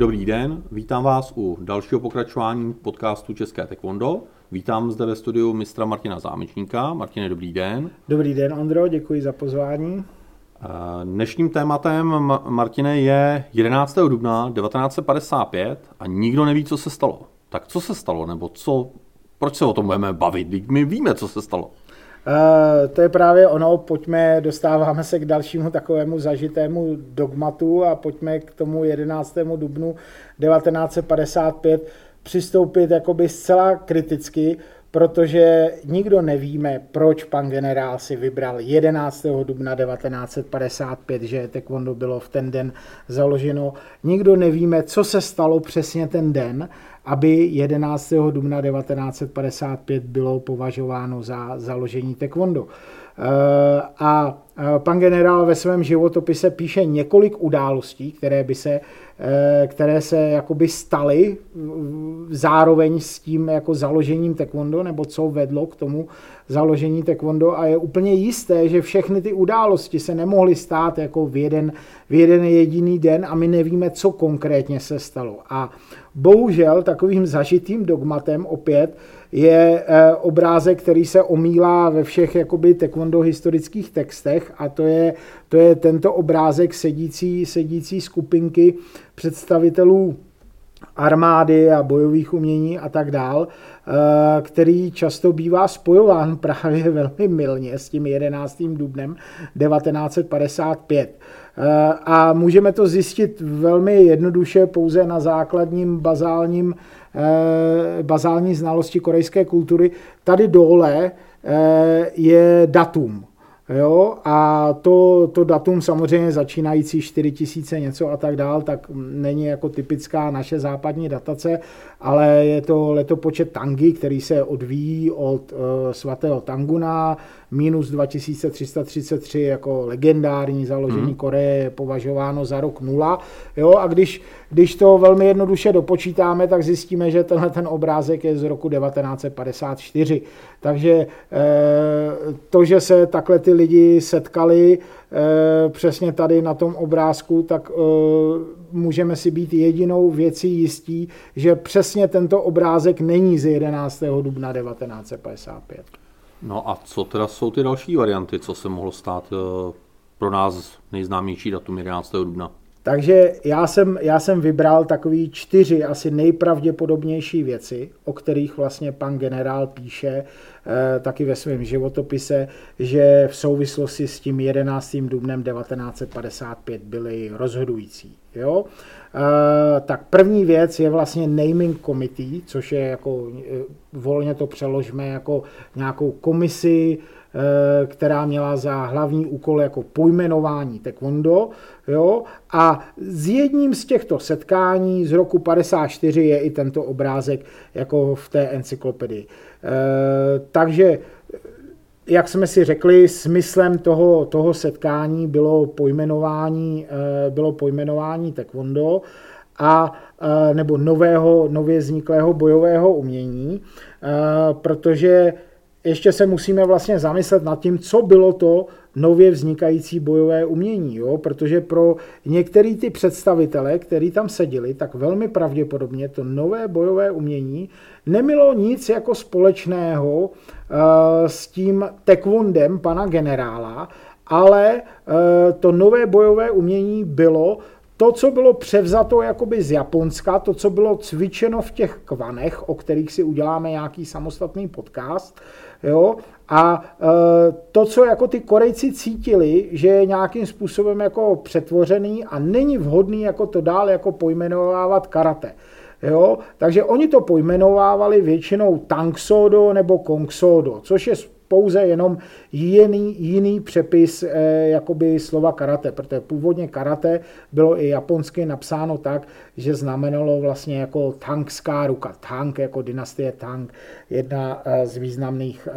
Dobrý den, vítám vás u dalšího pokračování podcastu České taekwondo. Vítám zde ve studiu mistra Martina Zámečníka. Martine, dobrý den. Dobrý den, Ondro, děkuji za pozvání. Eh, dnešním tématem, Martine, je 11. dubna 1955 a nikdo neví, co se stalo. Tak co se stalo, nebo co, proč se o tom budeme bavit? My víme, co se stalo. Uh, to je právě ono, pojďme, dostáváme se k dalšímu takovému zažitému dogmatu a pojďme k tomu 11. dubnu 1955 přistoupit jakoby zcela kriticky, protože nikdo nevíme, proč pan generál si vybral 11. dubna 1955, že taekwondo bylo v ten den založeno. Nikdo nevíme, co se stalo přesně ten den, aby 11. dubna 1955 bylo považováno za založení taekwondo. Eh, a eh, pan generál ve svém životopise píše několik událostí, které, by se, eh, které se jakoby staly zároveň s tím jako založením taekwondo, nebo co vedlo k tomu založení taekwondo a je úplně jisté, že všechny ty události se nemohly stát jako v jeden, v jeden jediný den a my nevíme, co konkrétně se stalo. A bohužel takovým zažitým dogmatem opět je eh, obrázek, který se omílá ve všech jakoby taekwondo historických textech a to je, to je tento obrázek sedící, sedící skupinky představitelů armády a bojových umění a tak dál, eh, který často bývá spojován právě velmi milně s tím 11. dubnem 1955. Eh, a můžeme to zjistit velmi jednoduše pouze na základním bazálním, bazální znalosti korejské kultury. Tady dole je datum. Jo, a to, to datum samozřejmě začínající 4000 něco a tak dál, tak není jako typická naše západní datace, ale je to letopočet Tangy, který se odvíjí od uh, svatého Tanguna, minus 2333 jako legendární založení hmm. Koreje je považováno za rok nula. Jo, a když, když to velmi jednoduše dopočítáme, tak zjistíme, že tenhle ten obrázek je z roku 1954. Takže eh, to, že se takhle ty lidi setkali eh, přesně tady na tom obrázku, tak eh, můžeme si být jedinou věcí jistí, že přesně tento obrázek není z 11. dubna 1955. No a co teda jsou ty další varianty, co se mohlo stát eh, pro nás nejznámější datum 11. dubna? Takže já jsem, já jsem vybral takový čtyři asi nejpravděpodobnější věci, o kterých vlastně pan generál píše eh, taky ve svém životopise, že v souvislosti s tím 11. dubnem 1955 byly rozhodující. Jo? Eh, tak první věc je vlastně naming committee, což je jako, eh, volně to přeložme jako nějakou komisi, eh, která měla za hlavní úkol jako pojmenování taekwondo. Jo? A s jedním z těchto setkání z roku 54 je i tento obrázek jako v té encyklopedii. Takže jak jsme si řekli, smyslem toho, toho setkání bylo pojmenování, eh, bylo pojmenování taekwondo a eh, nebo nového, nově vzniklého bojového umění, eh, protože ještě se musíme vlastně zamyslet nad tím, co bylo to nově vznikající bojové umění, jo? protože pro některý ty představitele, který tam seděli, tak velmi pravděpodobně to nové bojové umění nemělo nic jako společného uh, s tím tekvondem pana generála, ale uh, to nové bojové umění bylo to, co bylo převzato jakoby z Japonska, to, co bylo cvičeno v těch kvanech, o kterých si uděláme nějaký samostatný podcast, jo, a e, to, co jako ty Korejci cítili, že je nějakým způsobem jako přetvořený a není vhodný jako to dál jako pojmenovávat karate. Jo? Takže oni to pojmenovávali většinou Tangsodo nebo Kongsodo, což je pouze jenom jiný, jiný přepis eh, jakoby slova karate, protože původně karate bylo i japonsky napsáno tak, že znamenalo vlastně jako tankská ruka. Tank jako dynastie Tang, jedna eh, z významných eh,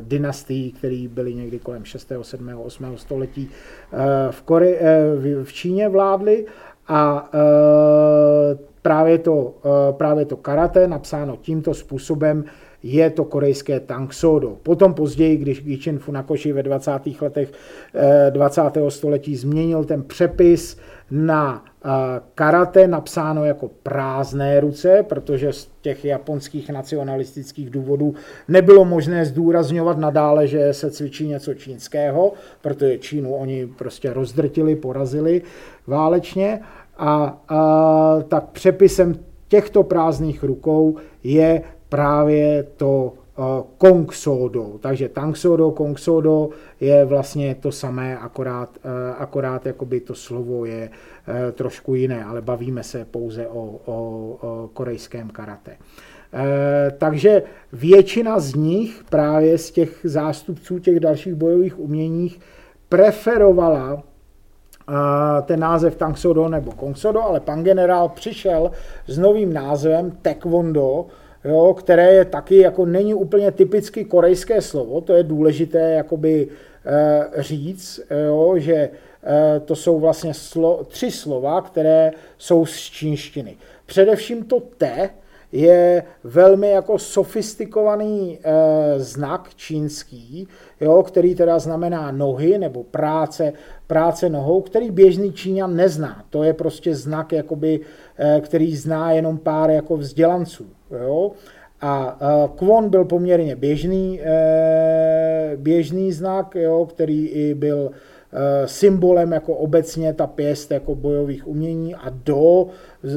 dynastií, které byly někdy kolem 6., 7., 8. století eh, v, Kore, eh, v Číně vládly a eh, právě to, právě to karate, napsáno tímto způsobem, je to korejské Tang Sodo. Potom později, když Gichin Funakoshi ve 20. letech 20. století změnil ten přepis na karate napsáno jako prázdné ruce, protože z těch japonských nacionalistických důvodů nebylo možné zdůrazňovat nadále, že se cvičí něco čínského, protože Čínu oni prostě rozdrtili, porazili válečně a, a tak přepisem těchto prázdných rukou je právě to Kong Sodo. Takže Tang Sodo, Kong Sodo je vlastně to samé, akorát, akorát jakoby to slovo je Eh, trošku jiné, ale bavíme se pouze o, o, o korejském karate. Eh, takže většina z nich, právě z těch zástupců těch dalších bojových uměních, preferovala eh, ten název Tangsodo nebo Kongsodo, ale pan generál přišel s novým názvem Taekwondo, jo, které je taky jako není úplně typicky korejské slovo, to je důležité jakoby říct, jo, že Eh, to jsou vlastně slo, tři slova, které jsou z čínštiny. Především to te je velmi jako sofistikovaný e, znak čínský, jo, který teda znamená nohy nebo práce, práce nohou, který běžný Číňan nezná. To je prostě znak, jakoby, e, který zná jenom pár jako vzdělanců. Jo. A e, kvon byl poměrně běžný, běžný znak, jo, který i byl Eh, symbolem jako obecně ta pěst jako bojových umění a do eh,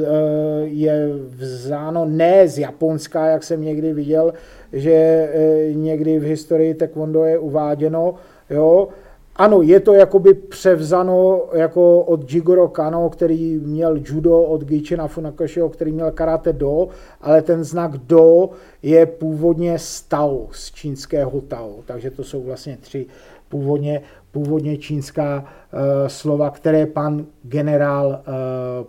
je vzáno ne z Japonska, jak jsem někdy viděl, že eh, někdy v historii taekwondo je uváděno, jo, ano, je to jakoby převzano jako od Jigoro Kano, který měl judo, od Gichina Funakashiho, který měl karate do, ale ten znak do je původně z Tao, z čínského Tao. Takže to jsou vlastně tři původně původně čínská eh, slova, které pan generál eh,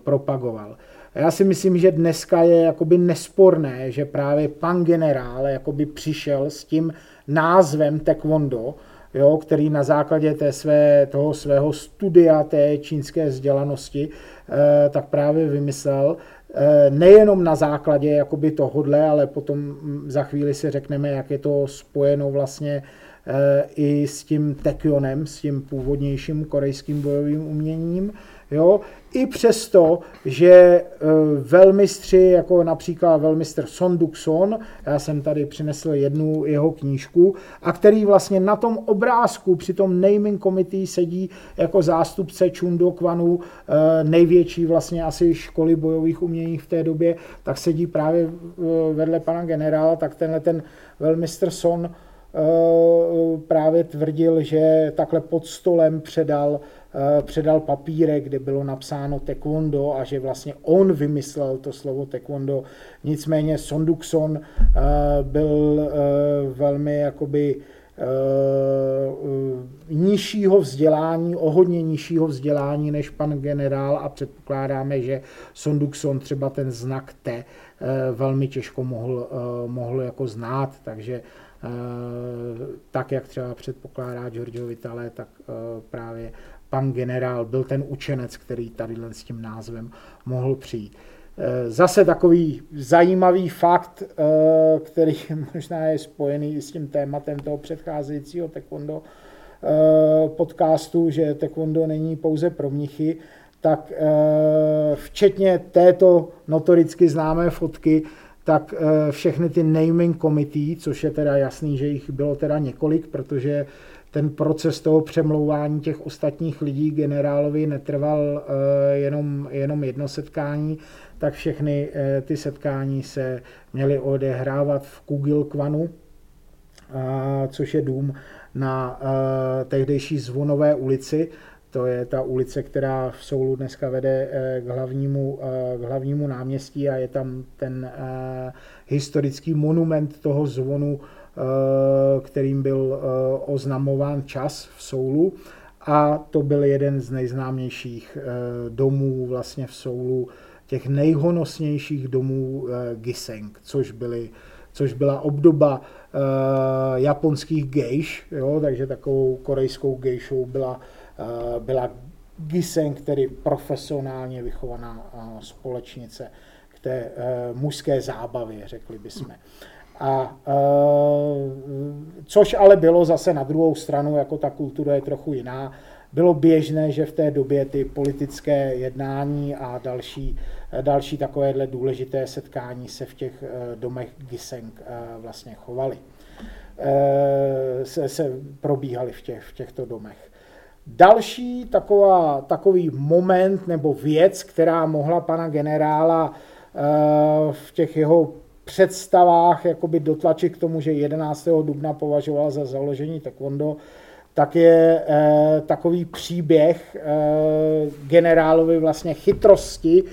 propagoval. Já si myslím, že dneska je jakoby nesporné, že právě pan generál jakoby přišel s tím názvem taekwondo, jo, který na základě té své, toho svého studia té čínské vzdělanosti eh, tak právě vymyslel, nejenom na základě jakoby tohodle, ale potom hm, za chvíli si řekneme, jak je to spojeno vlastně Eh, i s tím tekionem, s tím původnějším korejským bojovým uměním. Jo? I přesto, že eh, velmistři, jako například velmistr Son Dukson, já jsem tady přinesl jednu jeho knížku, a který vlastně na tom obrázku při tom naming committee sedí jako zástupce Chundokvanu, eh, největší vlastně asi školy bojových umění v té době, tak sedí právě vedle pana generála, tak tenhle ten velmistr Son Eh, právě tvrdil, že takhle pod stolem předal, eh, předal papírek, kde bylo napsáno taekwondo a že vlastně on vymyslel to slovo taekwondo. Nicméně Sondukson eh, byl velmi jakoby nižšího vzdělání, o hodně nižšího vzdělání než pan generál a předpokládáme, že Sondukson třeba ten znak T velmi těžko mohl, mohl jako znát, takže Eh, tak, jak třeba předpokládá Giorgio Vitale, tak eh, právě pan generál byl ten učenec, který tady s tím názvem mohl přijít. Eh, zase takový zajímavý fakt, který možná je spojený s tím tématem toho předcházejícího taekwondo podcastu, že taekwondo není pouze pro mnichy, tak včetně této notoricky známé fotky tak eh, všechny ty naming committee, což je teda jasný, že jich bylo teda několik, protože ten proces toho přemlouvání těch ostatních lidí generálovi netrval eh, jenom, jenom jedno setkání, tak všechny eh, ty setkání se měly odehrávat v Kugilkvanu, což je dům na tehdejší Zvonové ulici, to je ta ulice, která v Soulu dneska vede eh, k hlavnímu, eh, k hlavnímu náměstí a je tam ten eh, historický monument toho zvonu, kterým byl oznamován čas v Soulu. A to byl jeden z nejznámějších domů vlastně v Soulu, těch nejhonosnějších domů Giseng, což, byly, což byla obdoba japonských gejš, jo, takže takovou korejskou gejšou byla byla Giseng, tedy profesionálně vychovaná společnice, k té mužské zábavě, řekli bychom. A což ale bylo zase na druhou stranu, jako ta kultura je trochu jiná, bylo běžné, že v té době ty politické jednání a další, další takovéhle důležité setkání se v těch domech Giseng vlastně chovaly. Se, se probíhaly v, těch, v těchto domech. Další taková, takový moment nebo věc, která mohla pana generála v těch jeho představách jakoby dotlačit k tomu, že 11. dubna považoval za založení taekwondo, tak je eh, takový příběh eh, generálovi vlastně chytrosti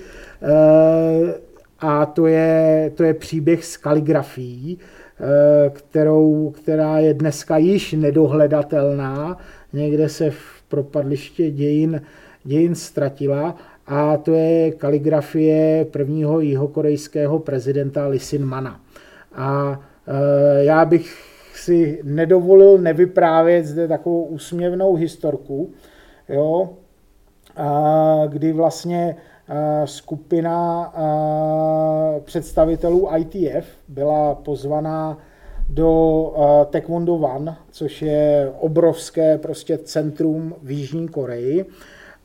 eh, a to je, to je příběh s kaligrafií, eh, kterou, která je dneska již nedohledatelná, někde se v propadliště dějin, dějin ztratila a to je kaligrafie prvního jihokorejského prezidenta Mana. A e, já bych si nedovolil nevyprávět zde takovou úsměvnou historku, jo, a kdy vlastně e, skupina e, představitelů ITF byla pozvaná do Taekwondo One, což je obrovské prostě centrum v Jižní Koreji.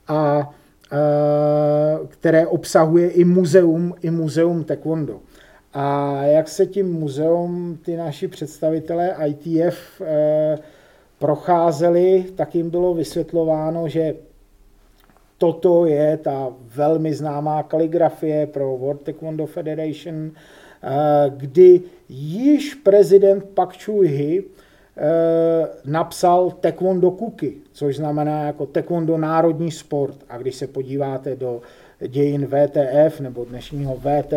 A Eh, které obsahuje i muzeum, i muzeum taekwondo. A jak se tím muzeum ty naši představitelé ITF eh, procházeli, tak jim bylo vysvětlováno, že toto je ta velmi známá kaligrafie pro World Taekwondo Federation, eh, kdy již prezident Pak Chung-hee Eh, napsal taekwondo kuky, což znamená jako taekwondo národní sport. A když se podíváte do dějin VTF nebo dnešního VT,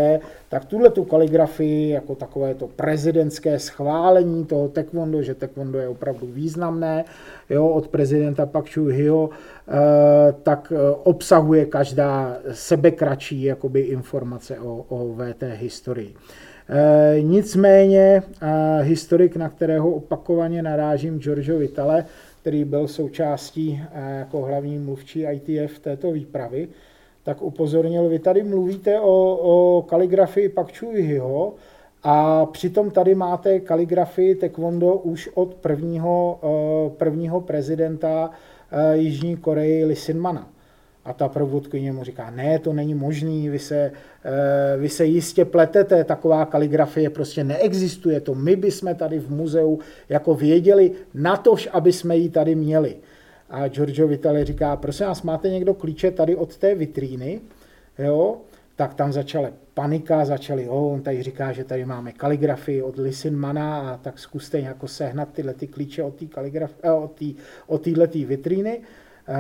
tak tuhle tu kaligrafii jako takové to prezidentské schválení toho taekwondo, že taekwondo je opravdu významné, jo, od prezidenta Pak Chung-heo, eh, tak eh, obsahuje každá sebekratší jakoby informace o, o VT historii. Eh, nicméně historik, na kterého opakovaně narážím, Giorgio Vitale, který byl součástí jako hlavní mluvčí ITF této výpravy, tak upozornil, vy tady mluvíte o, o kaligrafii Pak Chuihiho a přitom tady máte kaligrafii taekwondo už od prvního, prvního prezidenta Jižní Koreji Lisinmana. A ta průvodkyně mu říká, ne, to není možný, vy se, eh, vy se jistě pletete, taková kaligrafie prostě neexistuje, to my bychom tady v muzeu jako věděli, natož, aby jsme ji tady měli. A Giorgio Vitale říká, prosím vás, máte někdo klíče tady od té vitríny? Jo? Tak tam začala panika, začali, oh, on tady říká, že tady máme kaligrafii od Lisinmana a tak zkuste jako sehnat tyhle ty klíče od té eh, od od vitríny. Uh,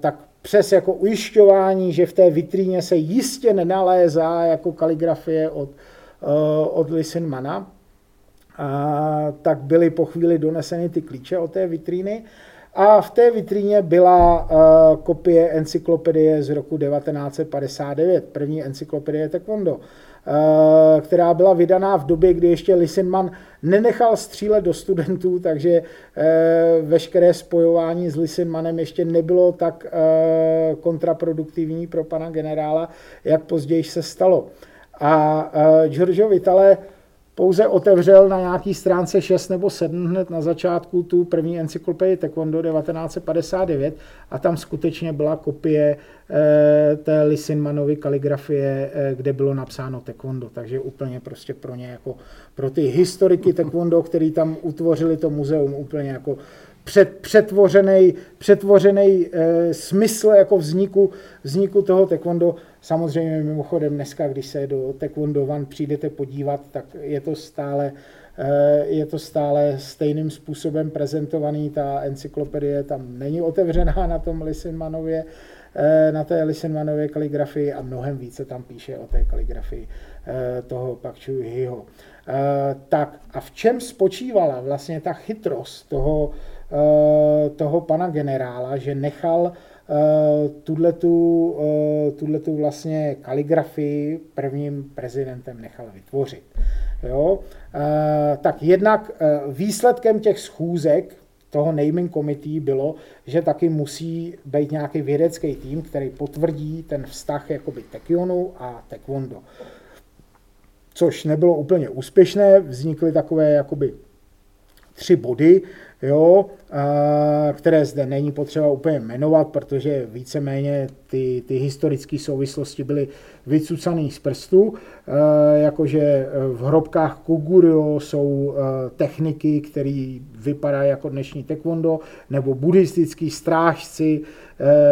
tak přes jako ujišťování, že v té vitríně se jistě nenalézá jako kaligrafie od, uh, od Lisenmana, a tak byly po chvíli doneseny ty klíče od té vitríny. A v té vitríně byla uh, kopie encyklopedie z roku 1959, první encyklopedie Taekwondo. Eh, která byla vydaná v době, kdy ještě Lisenman nenechal střílet do studentů, takže eh, veškeré spojování s Lisenmanem ještě nebylo tak eh, kontraproduktivní pro pana generála, jak později se stalo. A Giorgio Vitale pouze otevřel na nějaký stránce 6 nebo 7 hned na začátku tu první encyklopedii Taekwondo 1959 a tam skutečně byla kopie eh, té Lisinmanovy kaligrafie, eh, kde bylo napsáno Taekwondo, takže úplně prostě pro ně jako pro ty historiky Taekwondo, který tam utvořili to muzeum úplně jako před, přetvořený, přetvořený e, smysl jako vzniku, vzniku toho taekwondo. Samozřejmě mimochodem dneska, když se do taekwondo van přijdete podívat, tak je to stále e, je to stále stejným způsobem prezentovaný, ta encyklopedie tam není otevřená na tom Lisenmanově, e, na té Lisenmanově kaligrafii a mnohem více tam píše o té kaligrafii toho Pak Chu-hiho. E, tak a v čem spočívala vlastně ta chytrost toho, Eh, toho pana generála, že nechal eh, tuhletu, eh, tuhletu vlastně kaligrafii prvním prezidentem nechal vytvořit. Jo? Tak jednak výsledkem těch schůzek toho naming committee bylo, že taky musí být nějaký vědecký tým, který potvrdí ten vztah jakoby Tekionu a Taekwondo. Což nebylo úplně úspěšné, vznikly takové jakoby tři body, jo, které zde není potřeba úplně jmenovat, protože víceméně ty, ty historické souvislosti byly vycucaný z prstů, jakože v hrobkách Kuguryo jsou techniky, které vypadají jako dnešní taekwondo, nebo buddhistický strážci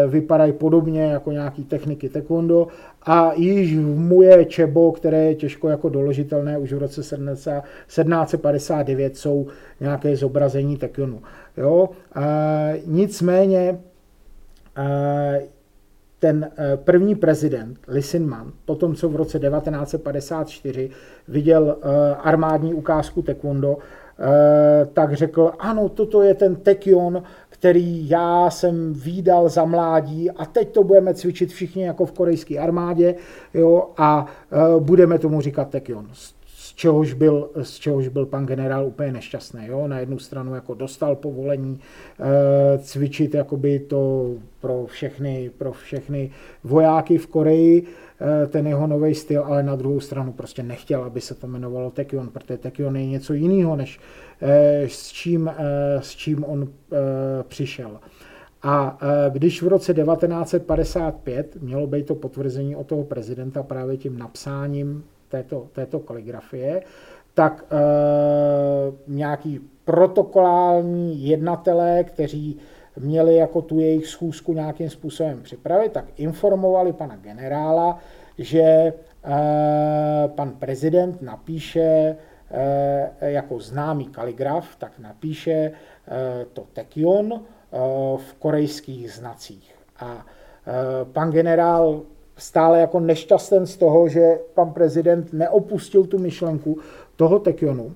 vypadají podobně jako nějaký techniky taekwondo a již v Muje Čebo, které je těžko jako doložitelné, už v roce 1759 jsou nějaké zobrazení taekwondu. Jo? A nicméně a ten e, první prezident Lisinman, po tom, co v roce 1954 viděl e, armádní ukázku taekwondo, e, tak řekl, ano, toto je ten tekion, který já jsem výdal za mládí a teď to budeme cvičit všichni jako v korejské armádě jo, a budeme tomu říkat tekion čehož byl, z čehož byl pan generál úplně nešťastný. Jo? Na jednu stranu jako dostal povolení e, cvičit jakoby to pro všechny, pro všechny vojáky v Koreji, e, ten jeho nový styl, ale na druhou stranu prostě nechtěl, aby se to jmenovalo Tekion, protože Tekion je něco jiného, než e, s, čím, s čím on přišel. A když v roce 1955 mělo být to potvrzení od toho prezidenta právě tím napsáním této, této kaligrafie, tak e, nějaký protokolální jednatelé, kteří měli jako tu jejich schůzku nějakým způsobem připravit, tak informovali pana generála, že e, pan prezident napíše e, jako známý kaligraf, tak napíše e, to tekion e, v korejských znacích. A pan generál stále jako nešťasten z toho, že pan prezident neopustil tu myšlenku toho Tekionu,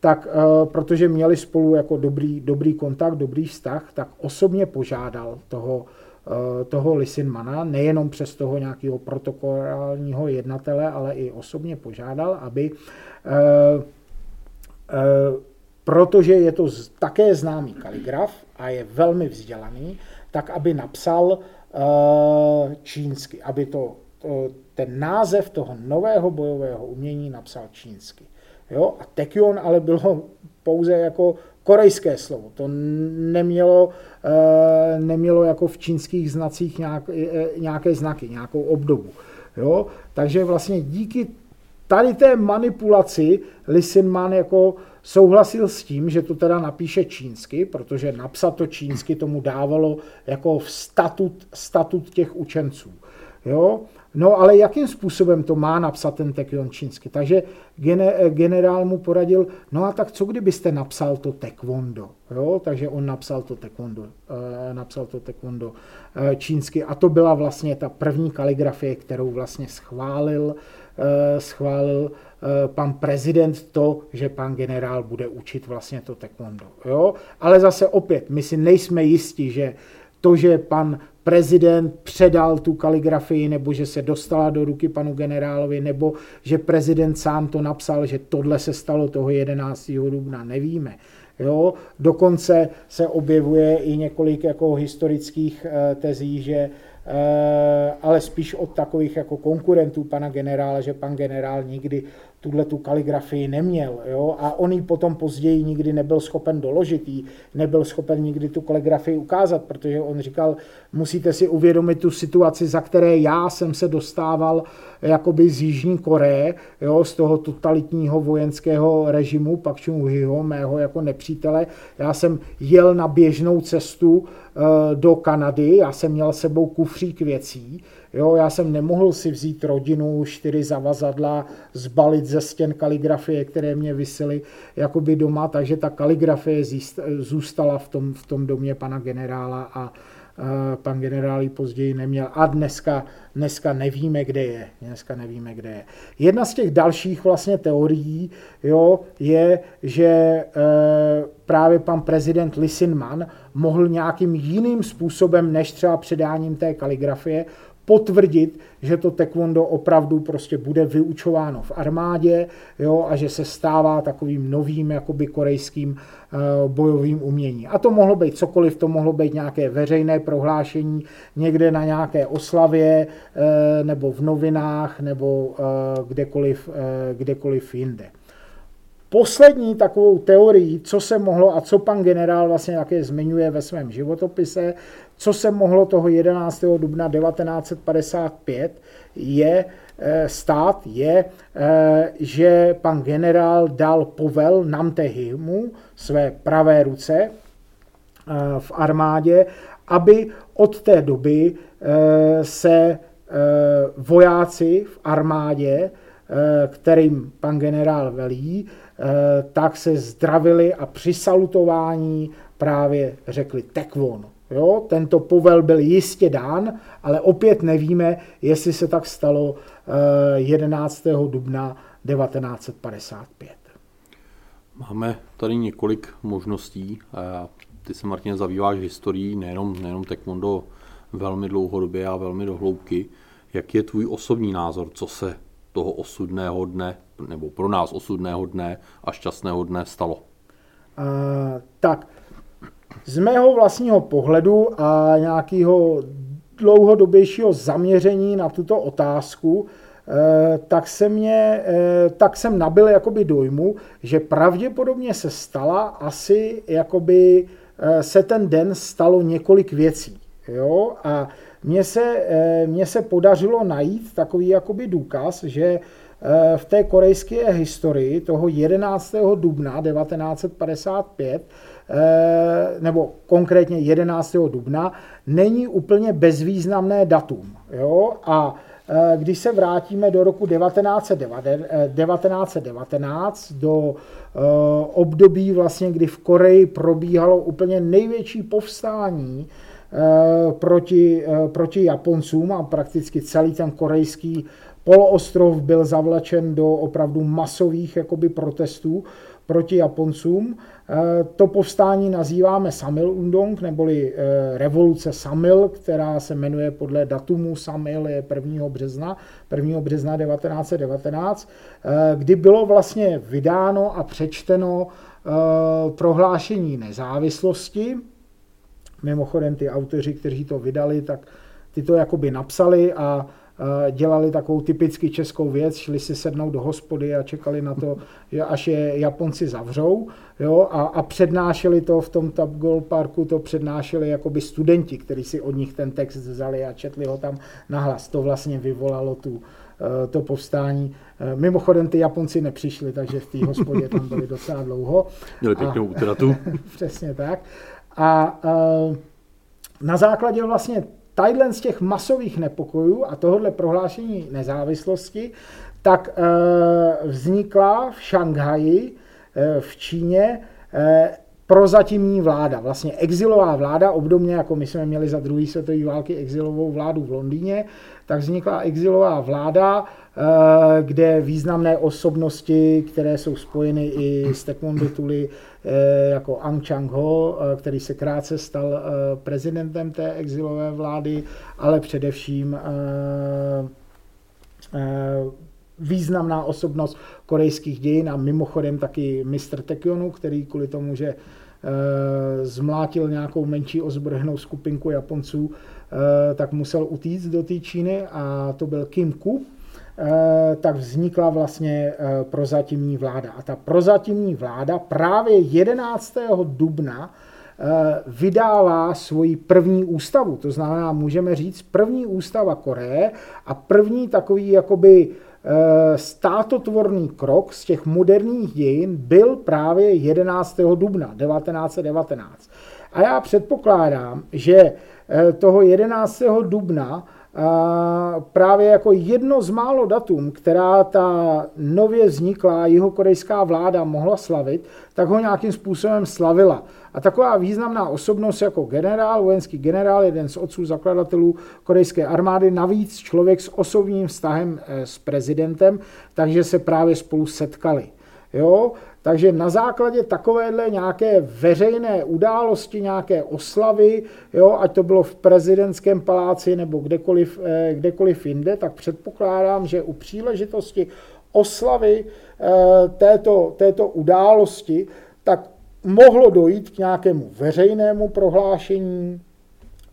tak uh, protože měli spolu jako dobrý, dobrý kontakt, dobrý vztah, tak osobně požádal toho, uh, toho Lisinmana, nejenom přes toho nějakého protokolálního jednatele, ale i osobně požádal, aby uh, protože je to také známý kaligraf a je velmi vzdělaný, tak aby napsal Eh, čínsky, aby to, to, ten název toho nového bojového umění napsal čínsky. Jo? A Tekion ale bylo pouze jako korejské slovo. To nemělo, eh, nemělo jako v čínských znacích nějak, eh, nějaké znaky, nějakou obdobu. Jo? Takže vlastně díky tady té manipulaci Lisinman jako souhlasil s tím, že to teda napíše čínsky, protože napsat to čínsky tomu dávalo jako statut, statut těch učenců. Jo? No ale jakým způsobem to má napsat ten tekion čínsky? Takže gene, generál mu poradil, no a tak co kdybyste napsal to taekwondo? Jo? Takže on napsal to taekwondo, e, napsal to taekwondo e, čínsky a to byla vlastně ta první kaligrafie, kterou vlastně schválil, schválil Eh, pan prezident to, že pan generál bude učit vlastně to taekwondo. Jo? Ale zase opět, my si nejsme jistí, že to, že pan prezident předal tu kaligrafii, nebo že se dostala do ruky panu generálovi, nebo že prezident sám to napsal, že tohle se stalo toho 11. dubna, nevíme. Jo? Dokonce se objevuje i několik jako historických eh, tezí, že eh, ale spíš od takových jako konkurentů pana generála, že pan generál nikdy tuhle tu kaligrafii neměl. Jo? A on ji potom později nikdy nebyl schopen doložit, jí, nebyl schopen nikdy tu kaligrafii ukázat, protože on říkal, musíte si uvědomit tu situaci, za které já jsem se dostával jakoby z Jižní Koreje, jo? z toho totalitního vojenského režimu Pak Chung-hiho, mého jako nepřítele. Já jsem jel na běžnou cestu eh, do Kanady, já jsem měl sebou kufřík věcí, Jo, já jsem nemohl si vzít rodinu, čtyři zavazadla, zbalit ze stěn kaligrafie, které mě vysely jakoby doma, takže ta kaligrafie zůstala v tom, v tom domě pana generála a pan generál ji později neměl a dneska, dneska nevíme, kde je. Dneska nevíme, kde je. Jedna z těch dalších vlastně teorií jo, je, že e, právě pan prezident Lisinman mohl nějakým jiným způsobem, než třeba předáním té kaligrafie, potvrdit, že to taekwondo opravdu prostě bude vyučováno v armádě jo, a že se stává takovým novým jakoby korejským uh, bojovým umění. A to mohlo být cokoliv, to mohlo být nějaké veřejné prohlášení někde na nějaké oslavě uh, nebo v novinách nebo uh, kdekoliv, kdekoliv jinde. Poslední takovou teorií, co se mohlo a co pan generál vlastně také zmiňuje ve svém životopise, co se mohlo toho 11. dubna 1955 je eh, stát, je, eh, že pan generál dal povel Namtehimu, své pravé ruce eh, v armádě, aby od té doby se vojáci v armádě, kterým pan generál velí, tak se zdravili a při salutování právě řekli tekvon. Jo, tento povel byl jistě dán, ale opět nevíme, jestli se tak stalo 11. Eh, dubna 1955. Máme tady několik možností. Ty se, Martin, zabýváš historií nejenom, nejenom taekwondo velmi dlouhodobě a velmi dohloubky. Jak je tvůj osobní názor, co se toho osudného dne, nebo pro nás osudného dne a šťastného dne stalo? Uh, tak, z mého vlastního pohledu a nějakého dlouhodobějšího zaměření na tuto otázku, eh, tak, se mě, eh, tak jsem nabil jakoby dojmu, že pravděpodobně se stala asi jakoby eh, se ten den stalo několik věcí. Jo? A mně se, mně se podařilo najít takový jakoby důkaz, že v té korejské historii toho 11. dubna 1955 Eh, nebo konkrétně 11. dubna, není úplně bezvýznamné datum. Jo? A eh, když se vrátíme do roku 1919, do eh, období, vlastně, kdy v Koreji probíhalo úplně největší povstání proti, proti Japoncům a prakticky celý ten korejský poloostrov byl zavlečen do opravdu masových jakoby, protestů proti Japoncům. Eh, to povstání nazýváme Samil Undong, neboli eh, revoluce Samil, která se jmenuje podle datumu Samil, je 1. března, 1. března 1919, eh, kdy bylo vlastně vydáno a přečteno prohlášení nezávislosti. Mimochodem ty autoři, kteří to vydali, tak ty to jakoby napsali a dělali takovou typicky českou věc, šli si sednout do hospody a čekali na to, že až je Japonci zavřou, jo, a, a přednášeli to v tom Top Goal Parku, to přednášeli jakoby studenti, kteří si od nich ten text vzali a četli ho tam nahlas. To vlastně vyvolalo tu, eh, to povstání. Eh, mimochodem ty Japonci nepřišli, takže v té hospodě tam byli docela dlouho. Měli pěknou útratu. Přesně tak. A, a eh, na základě vlastně tadyhle z těch masových nepokojů a tohohle prohlášení nezávislosti, tak eh, vznikla v Šanghaji eh, v Číně eh, prozatímní vláda, vlastně exilová vláda, obdobně jako my jsme měli za druhé světové války exilovou vládu v Londýně, tak vznikla exilová vláda, kde významné osobnosti, které jsou spojeny i s taekwondo tuly, eh, jako Ang Chang-ho, eh, který se krátce stal prezidentem té exilové vlády, ale především významná osobnost korejských dějin a mimochodem taky mistr Tekionu, který kvůli tomu, že zmlátil nějakou menší ozbrojenou skupinku Japonců, tak musel utíct do té Číny a to byl Kim Ku, Eh, tak vznikla vlastně eh, prozatímní vláda. A ta prozatímní vláda právě 11. dubna eh, vydává svoji první ústavu. To znamená, můžeme říct, první ústava Koreje a první takový jakoby státotvorný krok z těch moderních dějin byl právě 11. dubna 1919. A já předpokládám, že toho 11. dubna právě jako jedno z málo datum, která ta nově vzniklá jihokorejská vláda mohla slavit, tak ho nějakým způsobem slavila. A taková významná osobnost jako generál, vojenský generál, jeden z otců zakladatelů korejské armády, navíc člověk s osobním vztahem eh, s prezidentem, takže se právě spolu setkali. Jo? Takže na základě takovéhle nějaké veřejné události, nějaké oslavy, jo, ať to bylo v prezidentském paláci nebo kdekoliv, eh, kdekoliv jinde, tak předpokládám, že u příležitosti oslavy eh, této, této události, tak mohlo dojít k nějakému veřejnému prohlášení,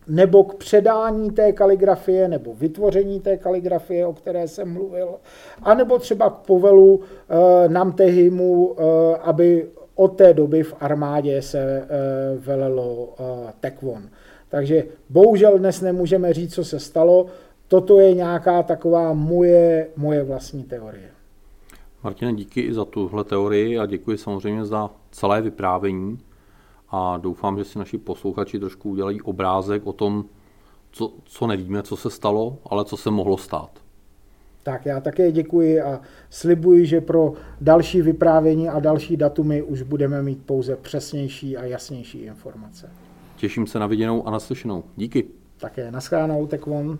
nebo k předání té kaligrafie, nebo vytvoření té kaligrafie, o které jsem mluvil, anebo třeba k povelu e, Namtehimu, e, aby od té doby v armádě se e, velelo e, tekvon. Takže bohužel dnes nemůžeme říct, co se stalo. Toto je nějaká taková moje, moje vlastní teorie. Martine, díky i za tuhle teorii a děkuji samozřejmě za celé vyprávění a doufám, že si naši posluchači trošku udělají obrázek o tom, co, co nevíme, co se stalo, ale co se mohlo stát. Tak já také děkuji a slibuji, že pro další vyprávění a další datumy už budeme mít pouze přesnější a jasnější informace. Těším se na viděnou a naslyšenou. Díky. Také naschledanou, Tekvon.